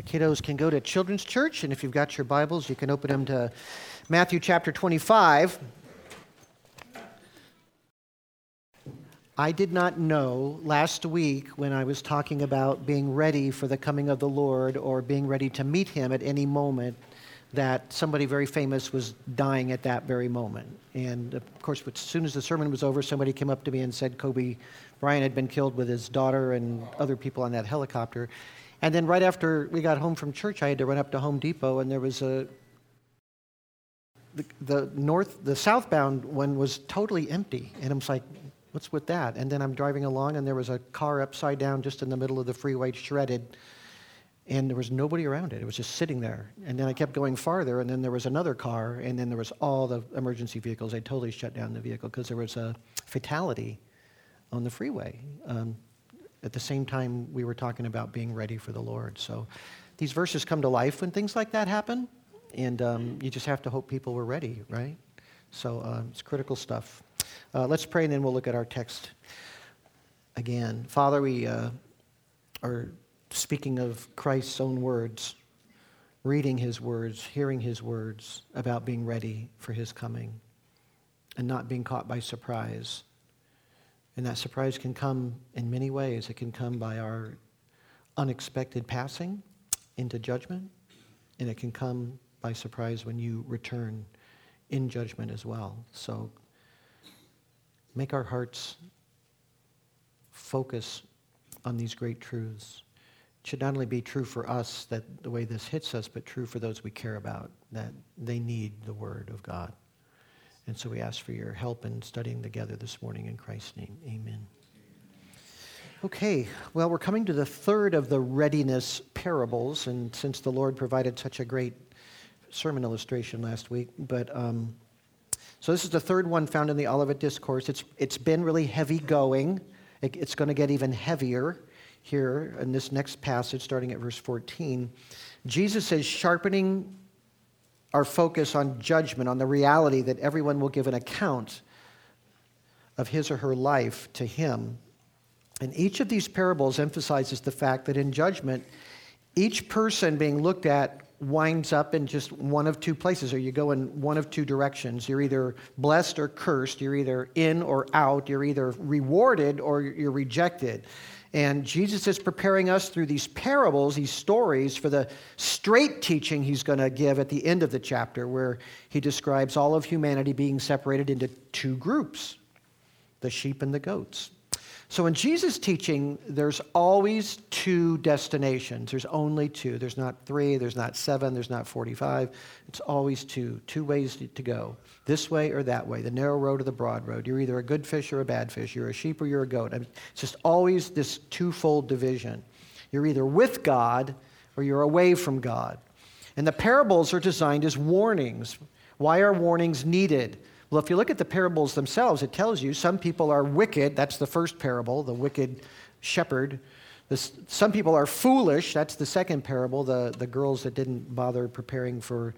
The kiddos can go to Children's Church, and if you've got your Bibles, you can open them to Matthew chapter 25. I did not know last week when I was talking about being ready for the coming of the Lord or being ready to meet Him at any moment that somebody very famous was dying at that very moment. And of course, as soon as the sermon was over, somebody came up to me and said Kobe Bryant had been killed with his daughter and other people on that helicopter. And then right after we got home from church, I had to run up to Home Depot, and there was a the, the north, the southbound one was totally empty, and I was like, "What's with that?" And then I'm driving along, and there was a car upside down just in the middle of the freeway, shredded, and there was nobody around it. It was just sitting there. And then I kept going farther, and then there was another car, and then there was all the emergency vehicles. They totally shut down the vehicle because there was a fatality on the freeway. Um, at the same time, we were talking about being ready for the Lord. So these verses come to life when things like that happen, and um, you just have to hope people were ready, right? So uh, it's critical stuff. Uh, let's pray, and then we'll look at our text again. Father, we uh, are speaking of Christ's own words, reading his words, hearing his words about being ready for his coming and not being caught by surprise. And that surprise can come in many ways. It can come by our unexpected passing into judgment, and it can come by surprise when you return in judgment as well. So make our hearts focus on these great truths. It should not only be true for us that the way this hits us, but true for those we care about, that they need the Word of God. And so we ask for your help in studying together this morning in Christ's name. Amen. Okay, well, we're coming to the third of the readiness parables, and since the Lord provided such a great sermon illustration last week, but um, so this is the third one found in the Olivet Discourse. It's it's been really heavy going. It, it's going to get even heavier here in this next passage, starting at verse 14. Jesus is sharpening our focus on judgment, on the reality that everyone will give an account of his or her life to him. And each of these parables emphasizes the fact that in judgment, each person being looked at winds up in just one of two places, or you go in one of two directions. You're either blessed or cursed, you're either in or out, you're either rewarded or you're rejected. And Jesus is preparing us through these parables, these stories, for the straight teaching he's going to give at the end of the chapter, where he describes all of humanity being separated into two groups the sheep and the goats. So in Jesus' teaching, there's always two destinations. There's only two. There's not three, there's not seven, there's not 45. It's always two. Two ways to go this way or that way, the narrow road or the broad road. You're either a good fish or a bad fish. You're a sheep or you're a goat. it's just always this twofold division. You're either with God or you're away from God. And the parables are designed as warnings. Why are warnings needed? Well, if you look at the parables themselves, it tells you some people are wicked. That's the first parable, the wicked shepherd. This, some people are foolish. That's the second parable, the, the girls that didn't bother preparing for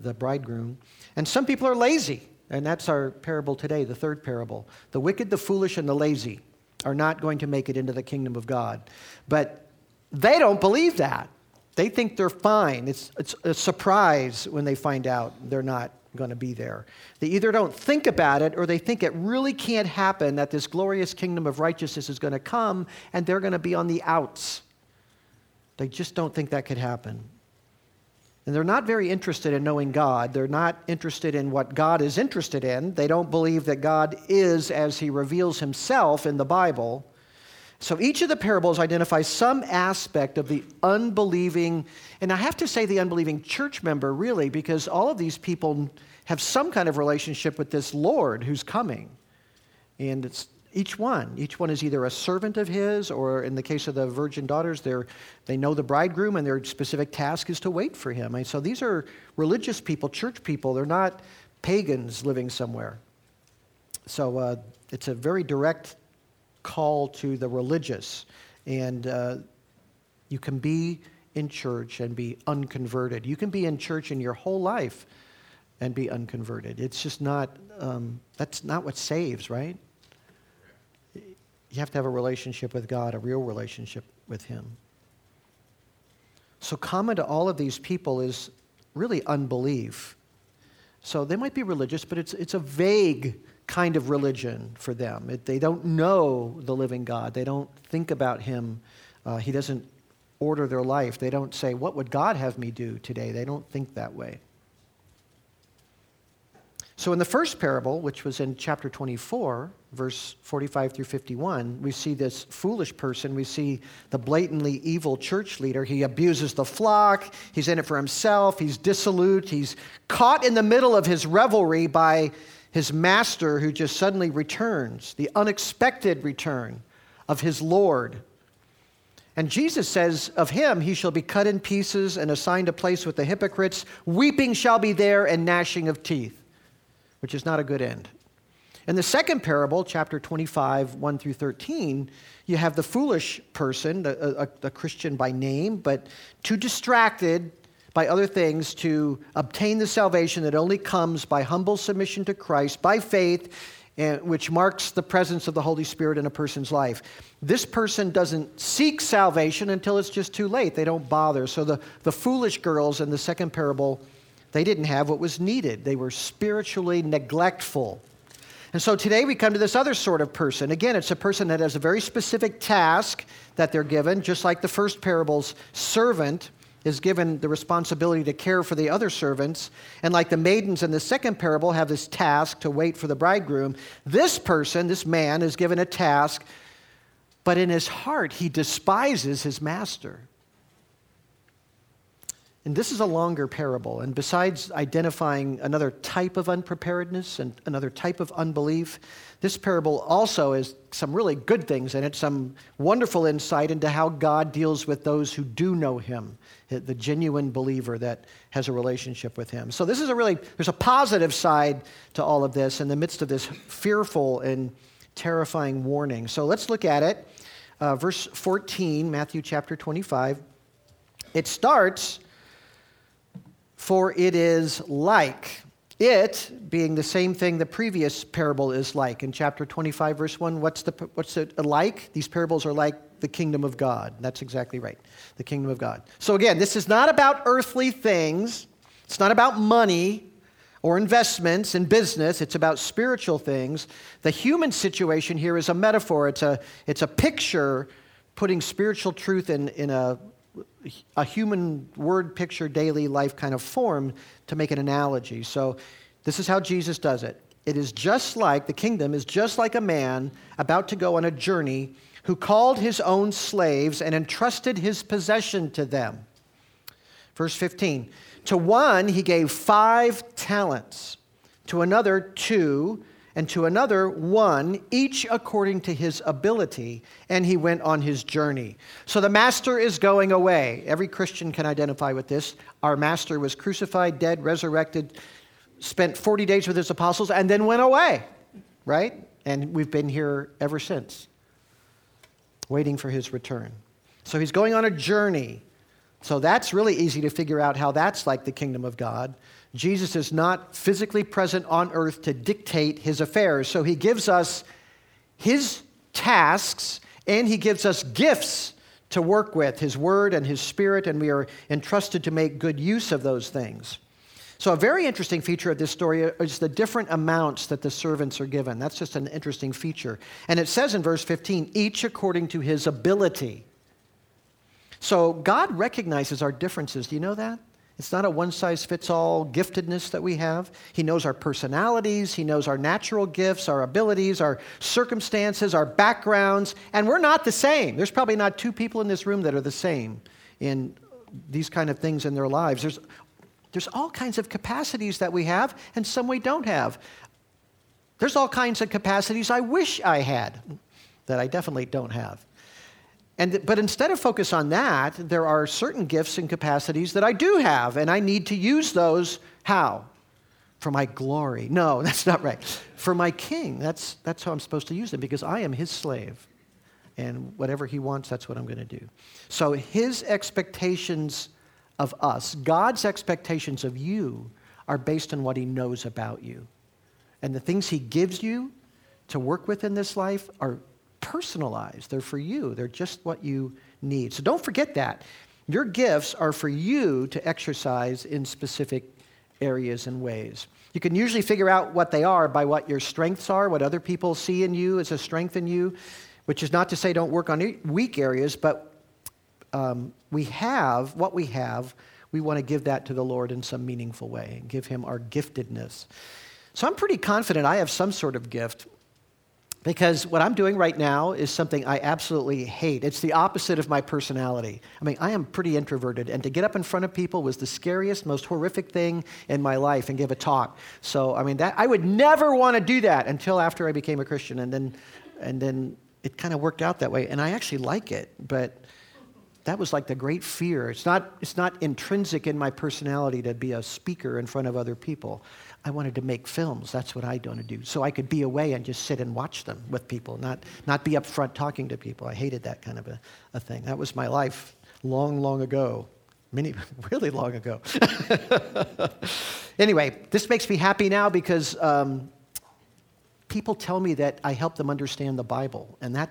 the bridegroom. And some people are lazy. And that's our parable today, the third parable. The wicked, the foolish, and the lazy are not going to make it into the kingdom of God. But they don't believe that. They think they're fine. It's, it's a surprise when they find out they're not going to be there. They either don't think about it or they think it really can't happen that this glorious kingdom of righteousness is going to come and they're going to be on the outs. They just don't think that could happen. And they're not very interested in knowing God. They're not interested in what God is interested in. They don't believe that God is as he reveals himself in the Bible. So each of the parables identifies some aspect of the unbelieving, and I have to say the unbelieving church member, really, because all of these people have some kind of relationship with this Lord who's coming. And it's each one. Each one is either a servant of his, or in the case of the virgin daughters, they're, they know the bridegroom, and their specific task is to wait for him. And so these are religious people, church people. They're not pagans living somewhere. So uh, it's a very direct call to the religious. And uh, you can be in church and be unconverted. You can be in church in your whole life and be unconverted. It's just not, um, that's not what saves, right? You have to have a relationship with God, a real relationship with Him. So, common to all of these people is really unbelief. So, they might be religious, but it's, it's a vague kind of religion for them. It, they don't know the living God, they don't think about Him. Uh, he doesn't order their life. They don't say, What would God have me do today? They don't think that way. So, in the first parable, which was in chapter 24, verse 45 through 51, we see this foolish person. We see the blatantly evil church leader. He abuses the flock. He's in it for himself. He's dissolute. He's caught in the middle of his revelry by his master who just suddenly returns, the unexpected return of his Lord. And Jesus says of him, he shall be cut in pieces and assigned a place with the hypocrites. Weeping shall be there and gnashing of teeth which is not a good end. In the second parable, chapter 25, 1 through 13, you have the foolish person, a, a, a, Christian by name, but too distracted by other things to obtain the salvation that only comes by humble submission to Christ, by faith, which marks the presence of the Holy Spirit in a person's life. This person doesn't seek salvation until it's just too late. They don't bother. So the, the foolish girls in the second parable they didn't have what was needed. They were spiritually neglectful. And so today we come to this other sort of person. Again, it's a person that has a very specific task that they're given, just like the first parable's servant is given the responsibility to care for the other servants. And like the maidens in the second parable have this task to wait for the bridegroom, this person, this man, is given a task, but in his heart, he despises his master. And this is a longer parable. And besides identifying another type of unpreparedness and another type of unbelief, this parable also has some really good things in it, some wonderful insight into how God deals with those who do know Him, the genuine believer that has a relationship with Him. So, this is a really, there's a positive side to all of this in the midst of this fearful and terrifying warning. So, let's look at it. Uh, verse 14, Matthew chapter 25. It starts for it is like. It being the same thing the previous parable is like. In chapter 25, verse 1, what's, the, what's it like? These parables are like the kingdom of God. That's exactly right. The kingdom of God. So again, this is not about earthly things, it's not about money or investments in business, it's about spiritual things. The human situation here is a metaphor, it's a, it's a picture putting spiritual truth in, in a a human word picture daily life kind of form to make an analogy. So this is how Jesus does it. It is just like, the kingdom is just like a man about to go on a journey who called his own slaves and entrusted his possession to them. Verse 15 To one he gave five talents, to another two and to another one, each according to his ability, and he went on his journey. So the master is going away. Every Christian can identify with this. Our master was crucified, dead, resurrected, spent 40 days with his apostles, and then went away, right? And we've been here ever since, waiting for his return. So he's going on a journey. So that's really easy to figure out how that's like the kingdom of God. Jesus is not physically present on earth to dictate his affairs. So he gives us his tasks and he gives us gifts to work with his word and his spirit, and we are entrusted to make good use of those things. So, a very interesting feature of this story is the different amounts that the servants are given. That's just an interesting feature. And it says in verse 15, each according to his ability. So, God recognizes our differences. Do you know that? It's not a one size fits all giftedness that we have. He knows our personalities, He knows our natural gifts, our abilities, our circumstances, our backgrounds, and we're not the same. There's probably not two people in this room that are the same in these kind of things in their lives. There's, there's all kinds of capacities that we have, and some we don't have. There's all kinds of capacities I wish I had that I definitely don't have. And, but instead of focus on that, there are certain gifts and capacities that I do have, and I need to use those how? For my glory. No, that's not right. For my king. That's, that's how I'm supposed to use them because I am his slave. And whatever he wants, that's what I'm going to do. So his expectations of us, God's expectations of you, are based on what he knows about you. And the things he gives you to work with in this life are personalized. They're for you, they're just what you need. So don't forget that. Your gifts are for you to exercise in specific areas and ways. You can usually figure out what they are by what your strengths are, what other people see in you as a strength in you, which is not to say don't work on weak areas, but um, we have what we have. We want to give that to the Lord in some meaningful way and give Him our giftedness. So I'm pretty confident I have some sort of gift because what I'm doing right now is something I absolutely hate. It's the opposite of my personality. I mean, I am pretty introverted, and to get up in front of people was the scariest, most horrific thing in my life and give a talk. So, I mean, that, I would never want to do that until after I became a Christian, and then, and then it kind of worked out that way. And I actually like it, but that was like the great fear. It's not, it's not intrinsic in my personality to be a speaker in front of other people. I wanted to make films. That's what I want to do. So I could be away and just sit and watch them with people, not, not be up front talking to people. I hated that kind of a, a thing. That was my life long, long ago. Many, really long ago. anyway, this makes me happy now because um, people tell me that I help them understand the Bible, and that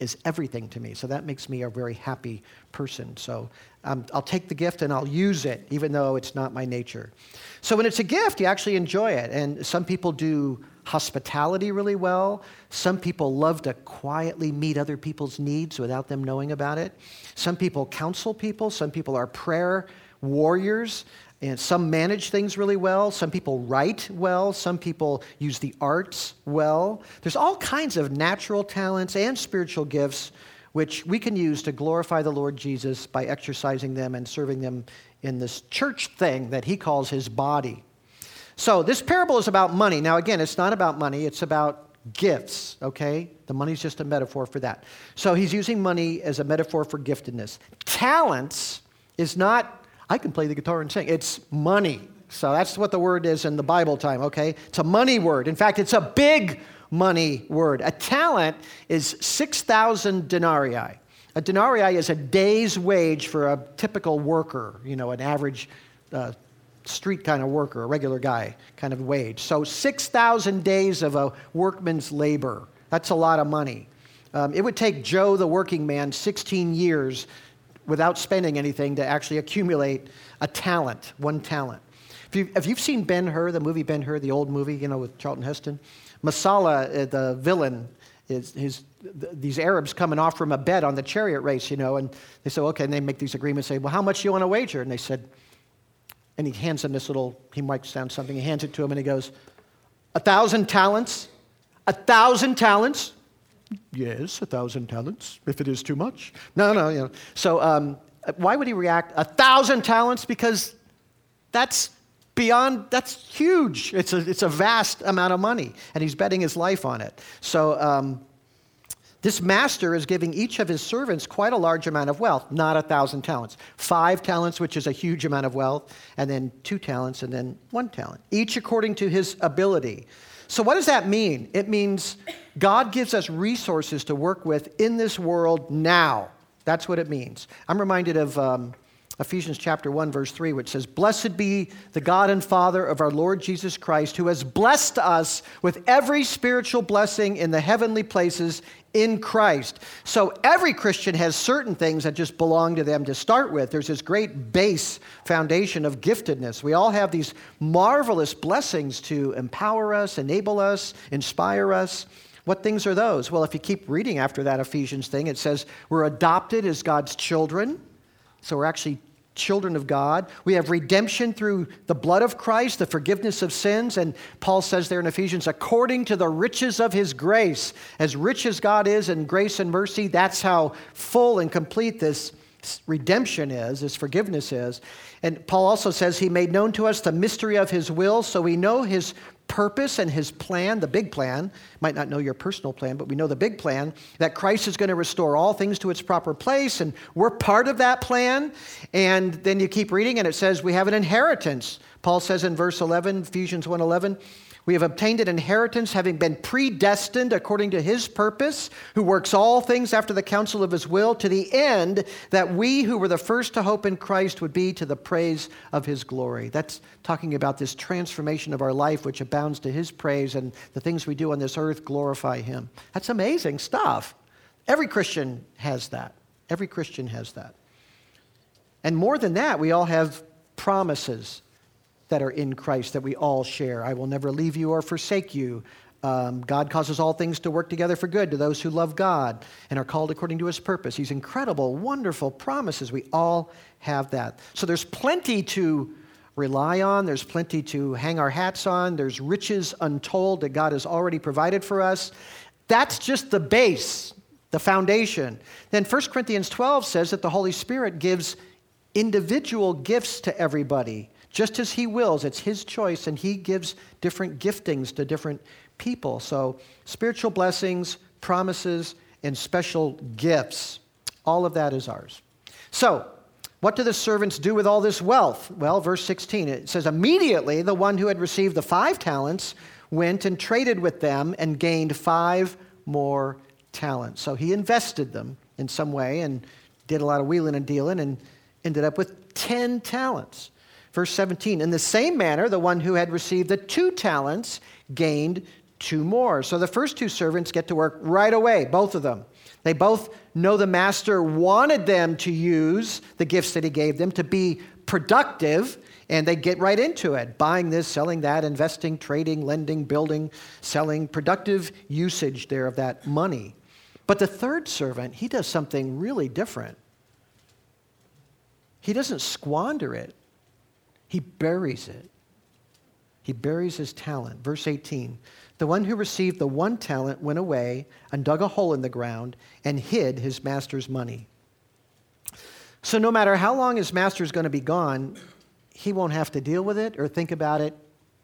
is everything to me. So that makes me a very happy person. So um, I'll take the gift and I'll use it, even though it's not my nature. So when it's a gift, you actually enjoy it. And some people do hospitality really well. Some people love to quietly meet other people's needs without them knowing about it. Some people counsel people. Some people are prayer warriors. And some manage things really well. Some people write well. Some people use the arts well. There's all kinds of natural talents and spiritual gifts which we can use to glorify the Lord Jesus by exercising them and serving them in this church thing that he calls his body. So, this parable is about money. Now, again, it's not about money, it's about gifts, okay? The money's just a metaphor for that. So, he's using money as a metaphor for giftedness. Talents is not, I can play the guitar and sing, it's money. So, that's what the word is in the Bible time, okay? It's a money word. In fact, it's a big money word. A talent is 6,000 denarii. A denarii is a day's wage for a typical worker, you know, an average uh, street kind of worker, a regular guy kind of wage. So 6,000 days of a workman's labor. That's a lot of money. Um, it would take Joe, the working man, 16 years without spending anything to actually accumulate a talent, one talent. If, you, if you've seen Ben Hur, the movie Ben Hur, the old movie, you know, with Charlton Heston, Messala, uh, the villain, is his, these Arabs coming off from a bet on the chariot race, you know, and they say, okay, and they make these agreements, say, well, how much do you want to wager? And they said, and he hands them this little, he writes down something, he hands it to him, and he goes, a thousand talents? A thousand talents? Yes, a thousand talents, if it is too much. No, no, you know. So um, why would he react? A thousand talents? Because that's beyond, that's huge. It's a, it's a vast amount of money, and he's betting his life on it. So, um, this master is giving each of his servants quite a large amount of wealth, not a thousand talents. Five talents, which is a huge amount of wealth, and then two talents, and then one talent, each according to his ability. So, what does that mean? It means God gives us resources to work with in this world now. That's what it means. I'm reminded of um, Ephesians chapter 1 verse 3 which says blessed be the God and Father of our Lord Jesus Christ who has blessed us with every spiritual blessing in the heavenly places in Christ. So every Christian has certain things that just belong to them to start with. There's this great base foundation of giftedness. We all have these marvelous blessings to empower us, enable us, inspire us. What things are those? Well, if you keep reading after that Ephesians thing, it says we're adopted as God's children. So we're actually children of God. We have redemption through the blood of Christ, the forgiveness of sins. And Paul says there in Ephesians, according to the riches of his grace. As rich as God is in grace and mercy, that's how full and complete this redemption is, this forgiveness is. And Paul also says he made known to us the mystery of his will, so we know his purpose and his plan, the big plan, might not know your personal plan, but we know the big plan, that Christ is going to restore all things to its proper place, and we're part of that plan. And then you keep reading, and it says we have an inheritance. Paul says in verse 11, Ephesians 1:11, we have obtained an inheritance, having been predestined according to his purpose, who works all things after the counsel of his will, to the end that we who were the first to hope in Christ would be to the praise of his glory. That's talking about this transformation of our life, which abounds to his praise, and the things we do on this earth glorify him. That's amazing stuff. Every Christian has that. Every Christian has that. And more than that, we all have promises that are in Christ that we all share. I will never leave you or forsake you. Um, God causes all things to work together for good to those who love God and are called according to his purpose. These incredible, wonderful promises. We all have that. So there's plenty to rely on, there's plenty to hang our hats on, there's riches untold that God has already provided for us. That's just the base, the foundation. Then 1 Corinthians 12 says that the Holy Spirit gives individual gifts to everybody, just as He wills. It's His choice, and He gives different giftings to different people. So, spiritual blessings, promises, and special gifts, all of that is ours. So, what do the servants do with all this wealth? Well, verse 16, it says, Immediately the one who had received the five talents went and traded with them and gained five more talents. So he invested them in some way and did a lot of wheeling and dealing and ended up with 10 talents. Verse 17, in the same manner, the one who had received the two talents gained two more. So the first two servants get to work right away, both of them. They both know the master wanted them to use the gifts that he gave them to be productive, and they get right into it buying this, selling that, investing, trading, lending, building, selling, productive usage there of that money. But the third servant, he does something really different. He doesn't squander it, he buries it. He buries his talent. Verse 18 The one who received the one talent went away and dug a hole in the ground and hid his master's money. So, no matter how long his master is going to be gone, he won't have to deal with it or think about it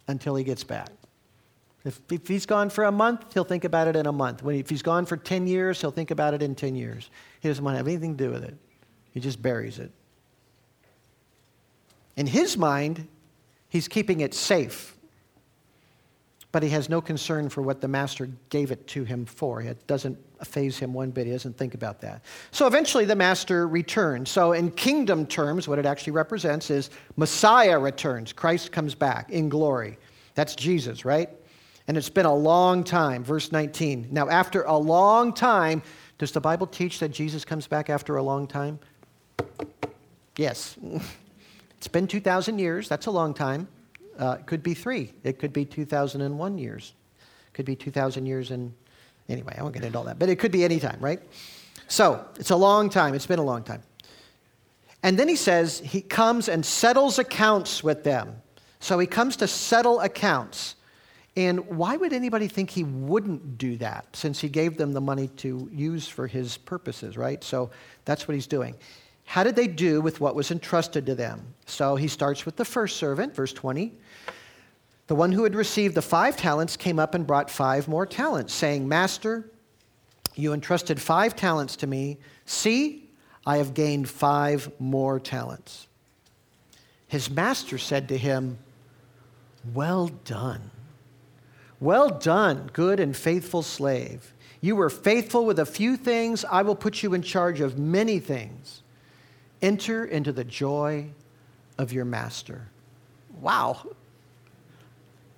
until he gets back. If, if he's gone for a month, he'll think about it in a month. When, if he's gone for 10 years, he'll think about it in 10 years. He doesn't want to have anything to do with it, he just buries it. In his mind, he's keeping it safe but he has no concern for what the master gave it to him for. It doesn't faze him one bit. He doesn't think about that. So eventually the master returns. So, in kingdom terms, what it actually represents is Messiah returns. Christ comes back in glory. That's Jesus, right? And it's been a long time. Verse 19. Now, after a long time, does the Bible teach that Jesus comes back after a long time? Yes. it's been 2,000 years. That's a long time. Uh, it could be three. It could be 2001 years. It could be 2,000 years and anyway, I won't get into all that. But it could be any time, right? So it's a long time. It's been a long time. And then he says he comes and settles accounts with them. So he comes to settle accounts. And why would anybody think he wouldn't do that since he gave them the money to use for his purposes, right? So that's what he's doing. How did they do with what was entrusted to them? So he starts with the first servant, verse 20. The one who had received the five talents came up and brought five more talents, saying, Master, you entrusted five talents to me. See, I have gained five more talents. His master said to him, Well done. Well done, good and faithful slave. You were faithful with a few things. I will put you in charge of many things. Enter into the joy of your master. Wow.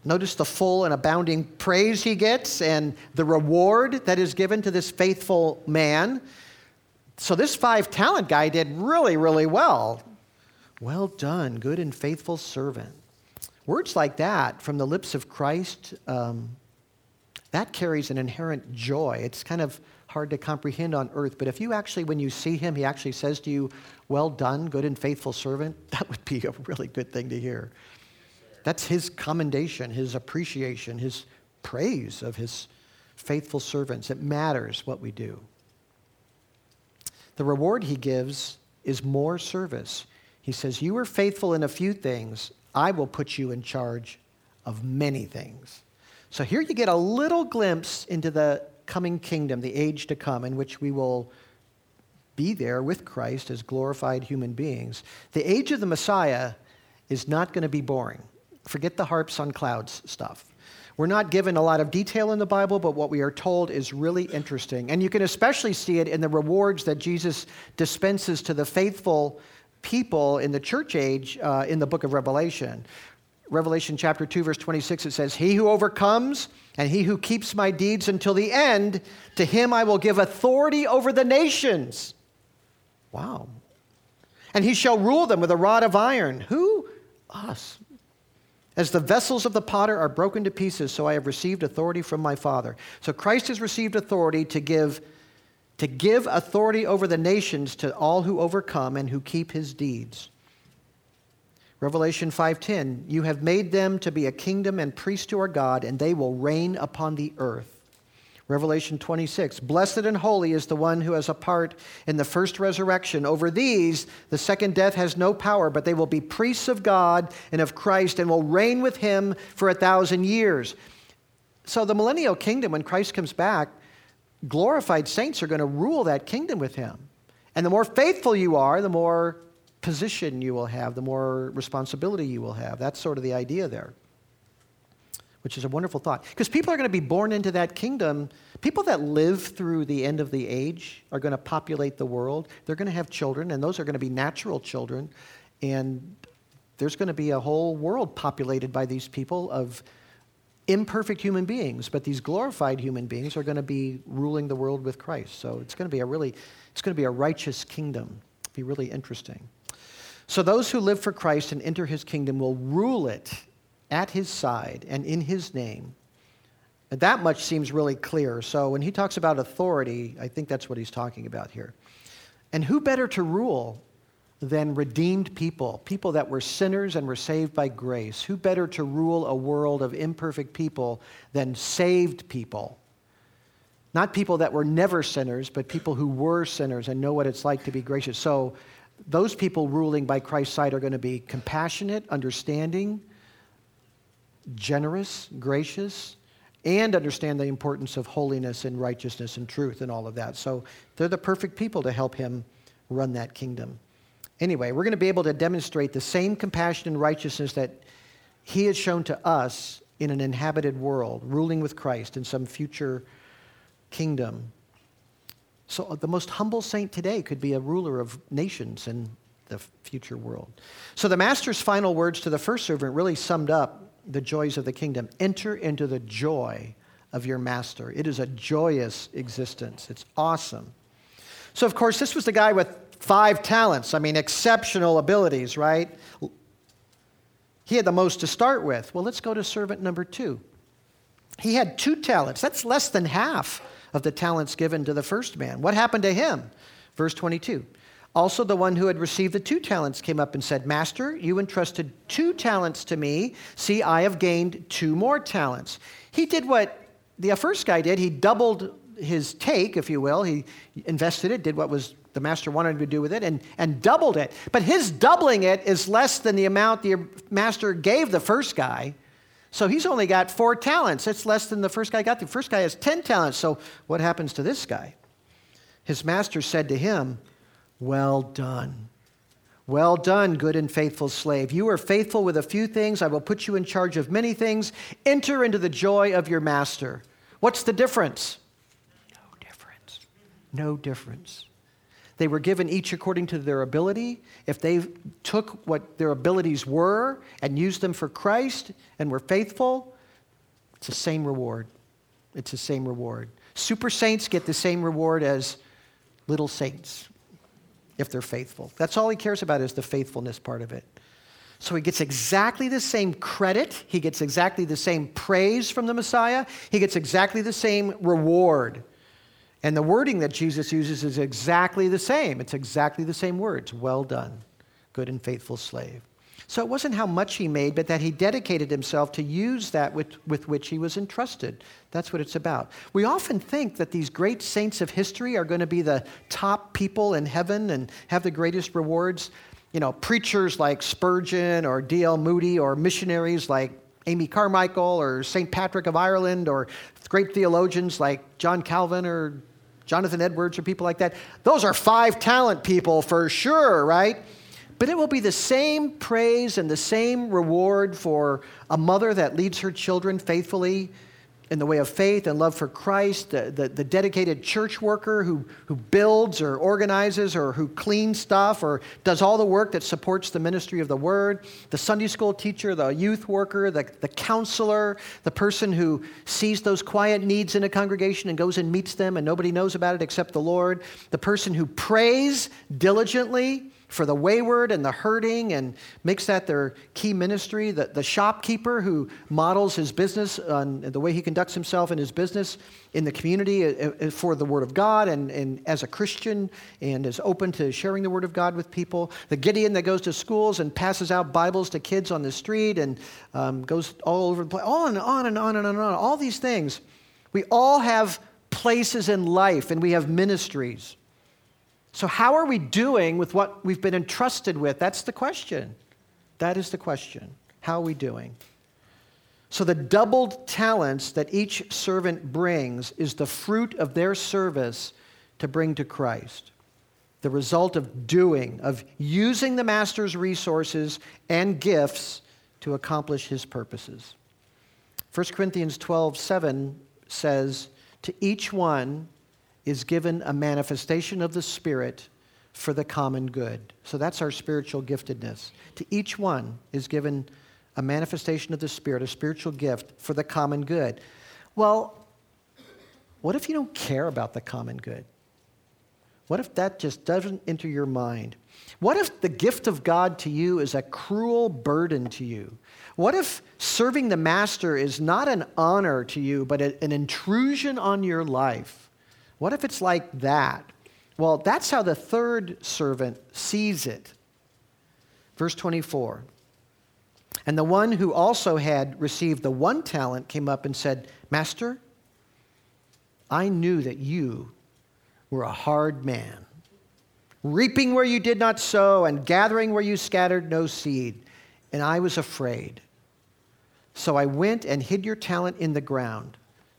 Notice the full and abounding praise he gets and the reward that is given to this faithful man. So, this five talent guy did really, really well. Well done, good and faithful servant. Words like that from the lips of Christ, um, that carries an inherent joy. It's kind of hard to comprehend on earth, but if you actually, when you see him, he actually says to you, Well done, good and faithful servant, that would be a really good thing to hear. That's his commendation, his appreciation, his praise of his faithful servants. It matters what we do. The reward he gives is more service. He says, You were faithful in a few things, I will put you in charge of many things. So here you get a little glimpse into the coming kingdom, the age to come, in which we will be there with Christ as glorified human beings. The age of the Messiah is not going to be boring. Forget the harps on clouds stuff. We're not given a lot of detail in the Bible, but what we are told is really interesting. And you can especially see it in the rewards that Jesus dispenses to the faithful people in the church age uh, in the book of Revelation. Revelation chapter 2, verse 26, it says, He who overcomes and he who keeps my deeds until the end, to him I will give authority over the nations. Wow. And he shall rule them with a rod of iron. Who? Us. As the vessels of the potter are broken to pieces, so I have received authority from my Father. So Christ has received authority to give, to give authority over the nations to all who overcome and who keep his deeds. Revelation 5:10 You have made them to be a kingdom and priests to our God and they will reign upon the earth. Revelation 26 Blessed and holy is the one who has a part in the first resurrection. Over these, the second death has no power, but they will be priests of God and of Christ and will reign with him for a thousand years. So, the millennial kingdom, when Christ comes back, glorified saints are going to rule that kingdom with him. And the more faithful you are, the more position you will have, the more responsibility you will have. That's sort of the idea there, which is a wonderful thought. Because people are going to be born into that kingdom. People that live through the end of the age are going to populate the world. They're going to have children, and those are going to be natural children. And there's going to be a whole world populated by these people of imperfect human beings, but these glorified human beings are going to be ruling the world with Christ. So it's going to be a really, it's going to be a righteous kingdom. Be really interesting. So those who live for Christ and enter his kingdom will rule it at his side and in his name. And that much seems really clear. So when he talks about authority, I think that's what he's talking about here. And who better to rule than redeemed people, people that were sinners and were saved by grace? Who better to rule a world of imperfect people than saved people? Not people that were never sinners, but people who were sinners and know what it's like to be gracious. So those people ruling by Christ's side are going to be compassionate, understanding, generous, gracious, and understand the importance of holiness and righteousness and truth and all of that. So they're the perfect people to help him run that kingdom. Anyway, we're going to be able to demonstrate the same compassion and righteousness that he has shown to us in an inhabited world, ruling with Christ in some future kingdom. So uh, the most humble saint today could be a ruler of nations in the future world. So the master's final words to the first servant really summed up the joys of the kingdom. Enter into the joy of your master. It is a joyous existence. It's awesome. So, of course, this was the guy with five talents. I mean, exceptional abilities, right? He had the most to start with. Well, let's go to servant number two. He had two talents. That's less than half of the talents given to the first man. What happened to him? Verse 22. Also, the one who had received the two talents came up and said, Master, you entrusted two talents to me. See, I have gained two more talents. He did what the uh, first guy did. He doubled his take, if you will. He invested it, did what was the master wanted him to do with it, and, and doubled it. But his doubling it is less than the amount the master gave the first guy. So he's only got four talents. That's less than the first guy got. The first guy has 10 talents. So what happens to this guy? His master said to him, Well done. Well done, good and faithful slave. You are faithful with a few things. I will put you in charge of many things. Enter into the joy of your master. What's the difference? No difference. No difference. They were given each according to their ability. If they took what their abilities were and used them for Christ and were faithful, it's the same reward. It's the same reward. Super saints get the same reward as little saints if they're faithful. That's all he cares about is the faithfulness part of it. So he gets exactly the same credit. He gets exactly the same praise from the Messiah. He gets exactly the same reward. And the wording that Jesus uses is exactly the same. It's exactly the same words. Well done, good and faithful slave. So it wasn't how much he made, but that he dedicated himself to use that with, with which he was entrusted. That's what it's about. We often think that these great saints of history are going to be the top people in heaven and have the greatest rewards. You know, preachers like Spurgeon or D.L. Moody or missionaries like Amy Carmichael or St. Patrick of Ireland or great theologians like John Calvin or Jonathan Edwards or people like that. Those are five talent people for sure, right? But it will be the same praise and the same reward for a mother that leads her children faithfully in the way of faith and love for Christ, the, the, the, dedicated church worker who, who builds or organizes or who cleans stuff or does all the work that supports the ministry of the word, the Sunday school teacher, the youth worker, the, the counselor, the person who sees those quiet needs in a congregation and goes and meets them and nobody knows about it except the Lord, the person who prays diligently for the wayward and the hurting and makes that their key ministry. The, the shopkeeper who models his business on the way he conducts himself in his business in the community uh, uh, for the Word of God and, and as a Christian and is open to sharing the Word of God with people. The Gideon that goes to schools and passes out Bibles to kids on the street and um, goes all over the place, on and on and on and on and on. All these things. We all have places in life and we have ministries. So, how are we doing with what we've been entrusted with? That's the question. That is the question. How are we doing? So, the doubled talents that each servant brings is the fruit of their service to bring to Christ. The result of doing, of using the master's resources and gifts to accomplish his purposes. 1 Corinthians 12 7 says, To each one is given a manifestation of the Spirit for the common good. So that's our spiritual giftedness. To each one is given a manifestation of the Spirit, a spiritual gift for the common good. Well, what if you don't care about the common good? What if that just doesn't enter your mind? What if the gift of God to you is a cruel burden to you? What if serving the master is not an honor to you, but an intrusion on your life? What if it's like that? Well, that's how the third servant sees it. Verse 24. And the one who also had received the one talent came up and said, Master, I knew that you were a hard man, reaping where you did not sow and gathering where you scattered no seed. And I was afraid. So I went and hid your talent in the ground.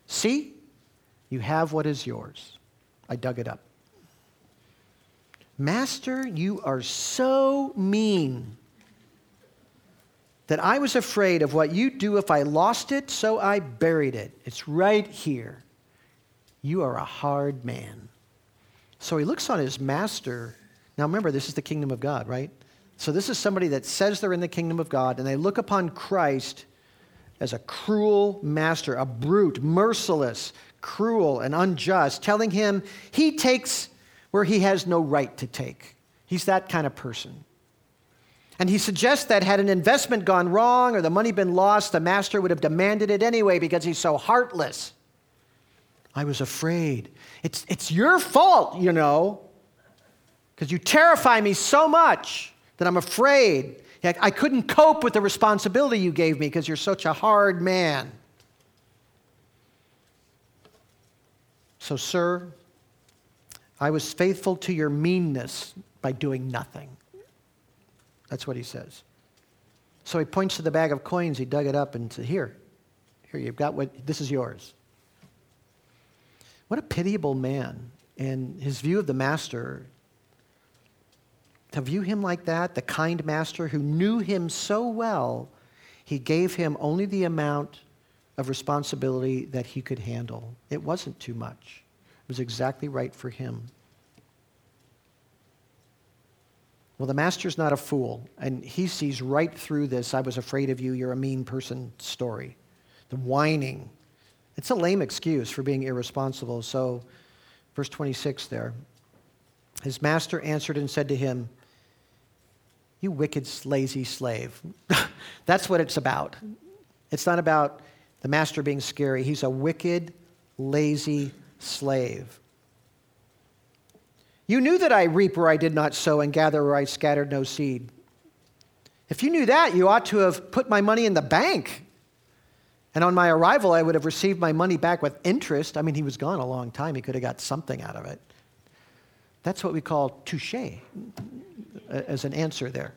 See, you have what is yours. I dug it up. Master, you are so mean that I was afraid of what you'd do if I lost it, so I buried it. It's right here. You are a hard man. So he looks on his master. Now remember, this is the kingdom of God, right? So this is somebody that says they're in the kingdom of God, and they look upon Christ as a cruel master, a brute, merciless, cruel, and unjust, telling him he takes where he has no right to take. He's that kind of person. And he suggests that had an investment gone wrong or the money been lost, the master would have demanded it anyway because he's so heartless. I was afraid. It's, it's your fault, you know, because you terrify me so much that I'm afraid. I couldn't cope with the responsibility you gave me because you're such a hard man. So, sir, I was faithful to your meanness by doing nothing. That's what he says. So he points to the bag of coins, he dug it up and said, Here, here, you've got what, this is yours. What a pitiable man. And his view of the master, to view him like that, the kind master who knew him so well, he gave him only the amount of responsibility that he could handle. It wasn't too much, it was exactly right for him. Well, the master's not a fool, and he sees right through this I was afraid of you, you're a mean person story. The whining. It's a lame excuse for being irresponsible. So, verse 26 there. His master answered and said to him, You wicked, lazy slave. That's what it's about. It's not about the master being scary. He's a wicked, lazy slave. You knew that I reap where I did not sow and gather where I scattered no seed. If you knew that, you ought to have put my money in the bank. And on my arrival, I would have received my money back with interest. I mean, he was gone a long time. He could have got something out of it. That's what we call touche uh, as an answer there.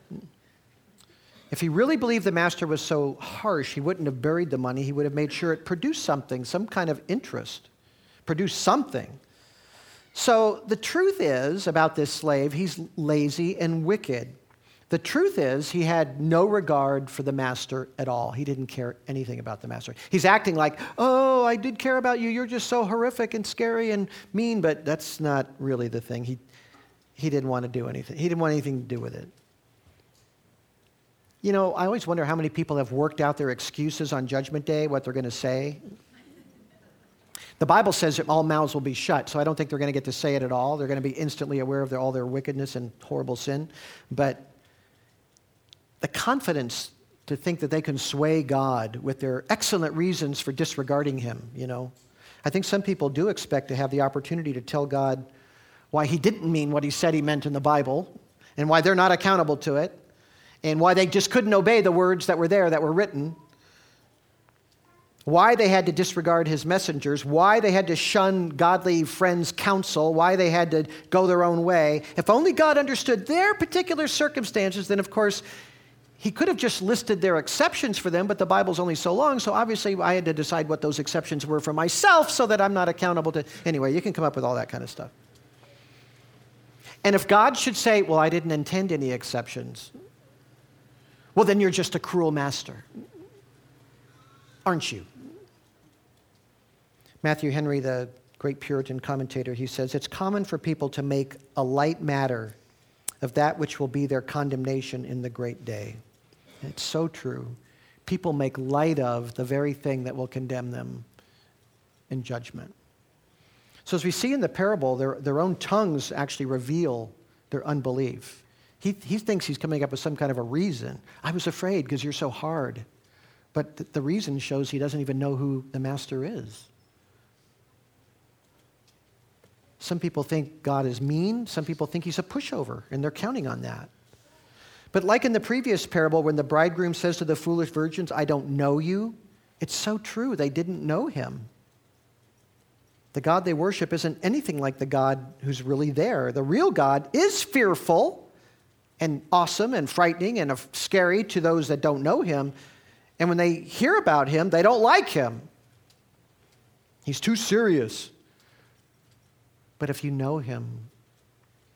If he really believed the master was so harsh, he wouldn't have buried the money. He would have made sure it produced something, some kind of interest, produced something. So the truth is about this slave, he's lazy and wicked. The truth is, he had no regard for the master at all. He didn't care anything about the master. He's acting like, oh, I did care about you. You're just so horrific and scary and mean, but that's not really the thing. He, he didn't want to do anything. He didn't want anything to do with it. You know, I always wonder how many people have worked out their excuses on Judgment Day, what they're going to say. The Bible says that all mouths will be shut, so I don't think they're going to get to say it at all. They're going to be instantly aware of their, all their wickedness and horrible sin. But the confidence to think that they can sway God with their excellent reasons for disregarding Him, you know. I think some people do expect to have the opportunity to tell God why He didn't mean what He said He meant in the Bible and why they're not accountable to it and why they just couldn't obey the words that were there that were written why they had to disregard his messengers, why they had to shun godly friends' counsel, why they had to go their own way. If only God understood their particular circumstances, then of course he could have just listed their exceptions for them, but the Bible's only so long, so obviously I had to decide what those exceptions were for myself so that I'm not accountable to. Anyway, you can come up with all that kind of stuff. And if God should say, Well, I didn't intend any exceptions, well, then you're just a cruel master, aren't you? Matthew Henry, the great Puritan commentator, he says, It's common for people to make a light matter of that which will be their condemnation in the great day. And it's so true. People make light of the very thing that will condemn them in judgment. So, as we see in the parable, their, their own tongues actually reveal their unbelief. He, he thinks he's coming up with some kind of a reason. I was afraid because you're so hard. But th- the reason shows he doesn't even know who the master is. Some people think God is mean. Some people think he's a pushover, and they're counting on that. But like in the previous parable, when the bridegroom says to the foolish virgins, I don't know you, it's so true. They didn't know him. The God they worship isn't anything like the God who's really there. The real God is fearful and awesome and frightening and scary to those that don't know him. And when they hear about him, they don't like him. He's too serious. But if you know him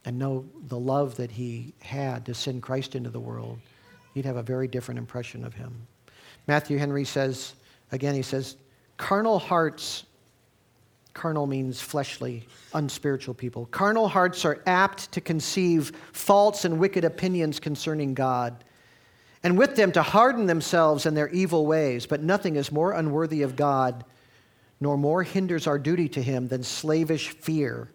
and know the love that he had to send Christ into the world, you'd have a very different impression of him. Matthew Henry says, again, he says, carnal hearts, carnal means fleshly, unspiritual people. Carnal hearts are apt to conceive false and wicked opinions concerning God, and with them to harden themselves in their evil ways. But nothing is more unworthy of God nor more hinders our duty to him than slavish fear.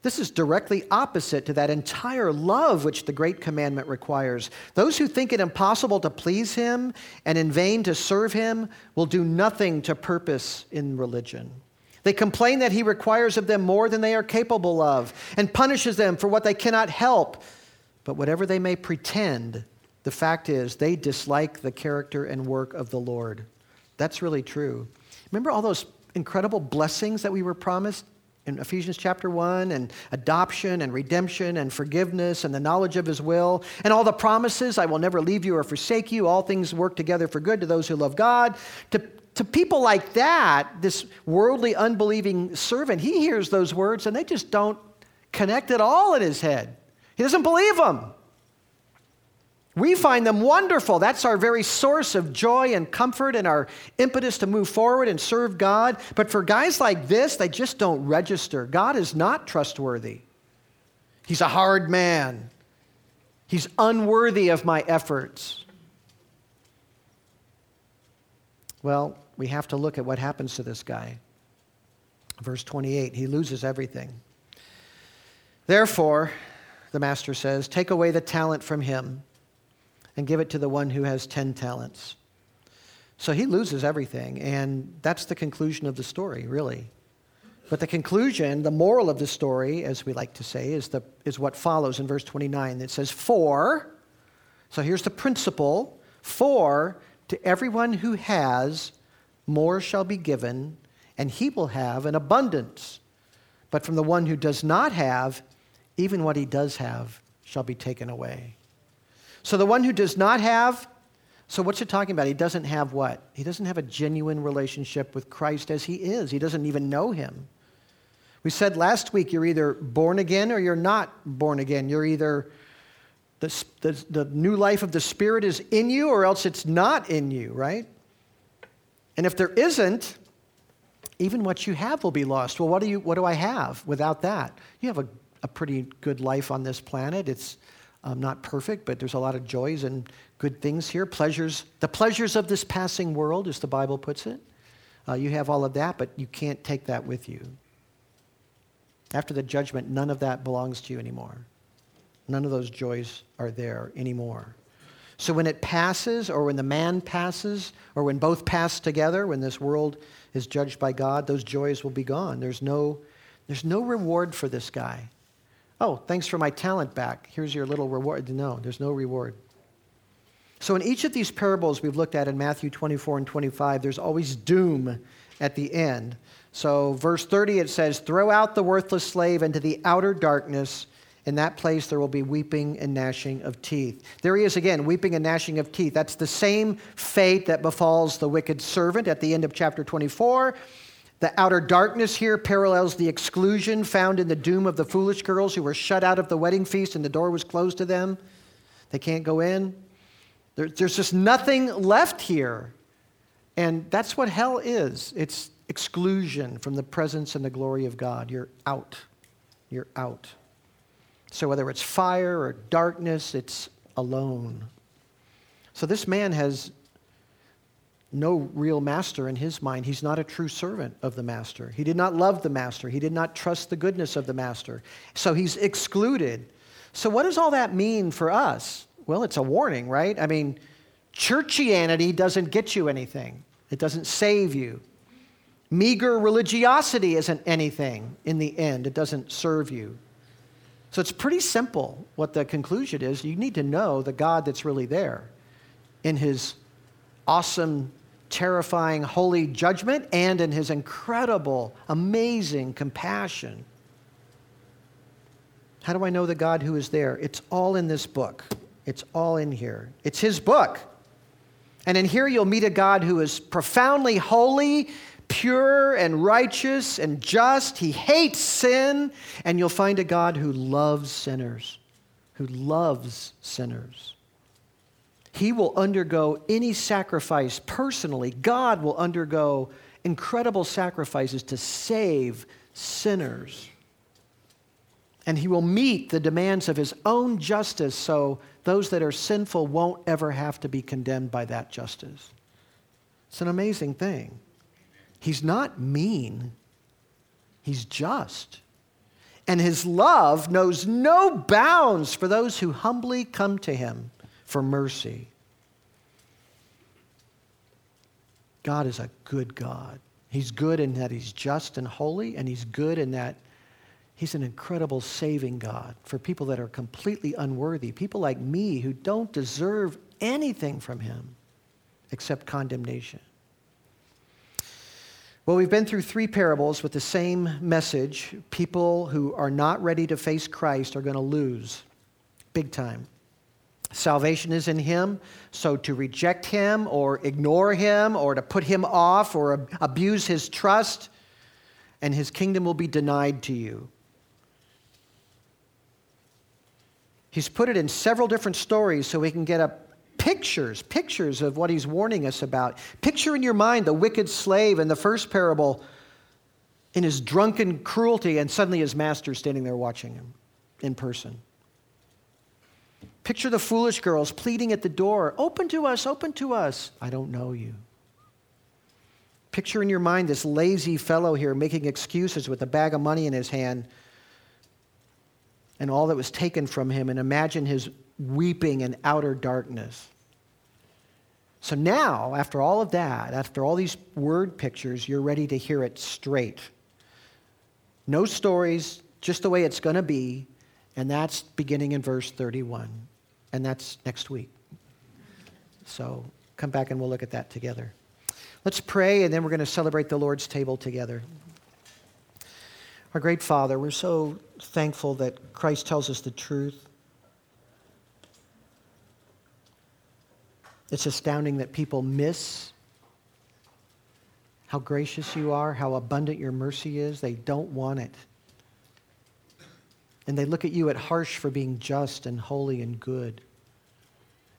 This is directly opposite to that entire love which the great commandment requires. Those who think it impossible to please him and in vain to serve him will do nothing to purpose in religion. They complain that he requires of them more than they are capable of and punishes them for what they cannot help. But whatever they may pretend, the fact is they dislike the character and work of the Lord. That's really true. Remember all those incredible blessings that we were promised in Ephesians chapter 1 and adoption and redemption and forgiveness and the knowledge of his will and all the promises I will never leave you or forsake you. All things work together for good to those who love God. To, to people like that, this worldly, unbelieving servant, he hears those words and they just don't connect at all in his head. He doesn't believe them. We find them wonderful. That's our very source of joy and comfort and our impetus to move forward and serve God. But for guys like this, they just don't register. God is not trustworthy. He's a hard man. He's unworthy of my efforts. Well, we have to look at what happens to this guy. Verse 28 he loses everything. Therefore, the master says, take away the talent from him and give it to the one who has 10 talents. So he loses everything, and that's the conclusion of the story, really. But the conclusion, the moral of the story, as we like to say, is, the, is what follows in verse 29. It says, For, so here's the principle, for to everyone who has, more shall be given, and he will have an abundance. But from the one who does not have, even what he does have shall be taken away. So the one who does not have, so what's it talking about? He doesn't have what? He doesn't have a genuine relationship with Christ as he is. He doesn't even know him. We said last week you're either born again or you're not born again. You're either the, the, the new life of the Spirit is in you or else it's not in you, right? And if there isn't, even what you have will be lost. Well, what do, you, what do I have without that? You have a, a pretty good life on this planet. It's um, not perfect, but there's a lot of joys and good things here. Pleasures, the pleasures of this passing world, as the Bible puts it. Uh, you have all of that, but you can't take that with you. After the judgment, none of that belongs to you anymore. None of those joys are there anymore. So when it passes, or when the man passes, or when both pass together, when this world is judged by God, those joys will be gone. There's no, there's no reward for this guy. Oh, thanks for my talent back. Here's your little reward. No, there's no reward. So, in each of these parables we've looked at in Matthew 24 and 25, there's always doom at the end. So, verse 30, it says, Throw out the worthless slave into the outer darkness. In that place, there will be weeping and gnashing of teeth. There he is again, weeping and gnashing of teeth. That's the same fate that befalls the wicked servant at the end of chapter 24. The outer darkness here parallels the exclusion found in the doom of the foolish girls who were shut out of the wedding feast and the door was closed to them. They can't go in. There, there's just nothing left here. And that's what hell is it's exclusion from the presence and the glory of God. You're out. You're out. So whether it's fire or darkness, it's alone. So this man has no real master in his mind. He's not a true servant of the master. He did not love the master. He did not trust the goodness of the master. So he's excluded. So, what does all that mean for us? Well, it's a warning, right? I mean, churchianity doesn't get you anything, it doesn't save you. Meager religiosity isn't anything in the end, it doesn't serve you. So it's pretty simple what the conclusion is. You need to know the God that's really there in his awesome, terrifying, holy judgment and in his incredible, amazing compassion. How do I know the God who is there? It's all in this book. It's all in here. It's his book. And in here, you'll meet a God who is profoundly holy, pure, and righteous and just. He hates sin. And you'll find a God who loves sinners, who loves sinners. He will undergo any sacrifice personally. God will undergo incredible sacrifices to save sinners. And he will meet the demands of his own justice so those that are sinful won't ever have to be condemned by that justice. It's an amazing thing. He's not mean, he's just. And his love knows no bounds for those who humbly come to him for mercy. God is a good God. He's good in that he's just and holy, and he's good in that He's an incredible saving God for people that are completely unworthy, people like me who don't deserve anything from Him except condemnation. Well, we've been through three parables with the same message. People who are not ready to face Christ are going to lose big time. Salvation is in Him, so to reject Him or ignore Him or to put Him off or abuse His trust, and His kingdom will be denied to you. He's put it in several different stories so we can get up pictures, pictures of what he's warning us about. Picture in your mind the wicked slave in the first parable in his drunken cruelty, and suddenly his master standing there watching him in person. Picture the foolish girls pleading at the door Open to us, open to us. I don't know you. Picture in your mind this lazy fellow here making excuses with a bag of money in his hand and all that was taken from him, and imagine his weeping in outer darkness. So now, after all of that, after all these word pictures, you're ready to hear it straight. No stories, just the way it's going to be, and that's beginning in verse 31. And that's next week. So come back and we'll look at that together. Let's pray, and then we're going to celebrate the Lord's table together. Our great Father, we're so thankful that Christ tells us the truth. It's astounding that people miss how gracious you are, how abundant your mercy is. They don't want it. And they look at you at harsh for being just and holy and good,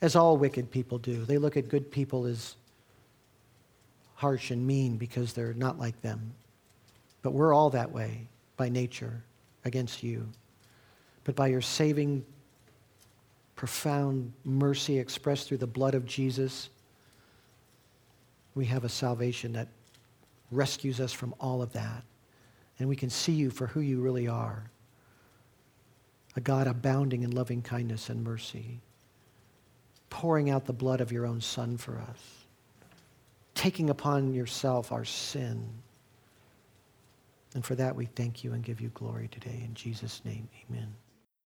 as all wicked people do. They look at good people as harsh and mean because they're not like them. But we're all that way by nature against you, but by your saving, profound mercy expressed through the blood of Jesus, we have a salvation that rescues us from all of that. And we can see you for who you really are a God abounding in loving kindness and mercy, pouring out the blood of your own Son for us, taking upon yourself our sin. And for that we thank you and give you glory today. In Jesus' name, amen.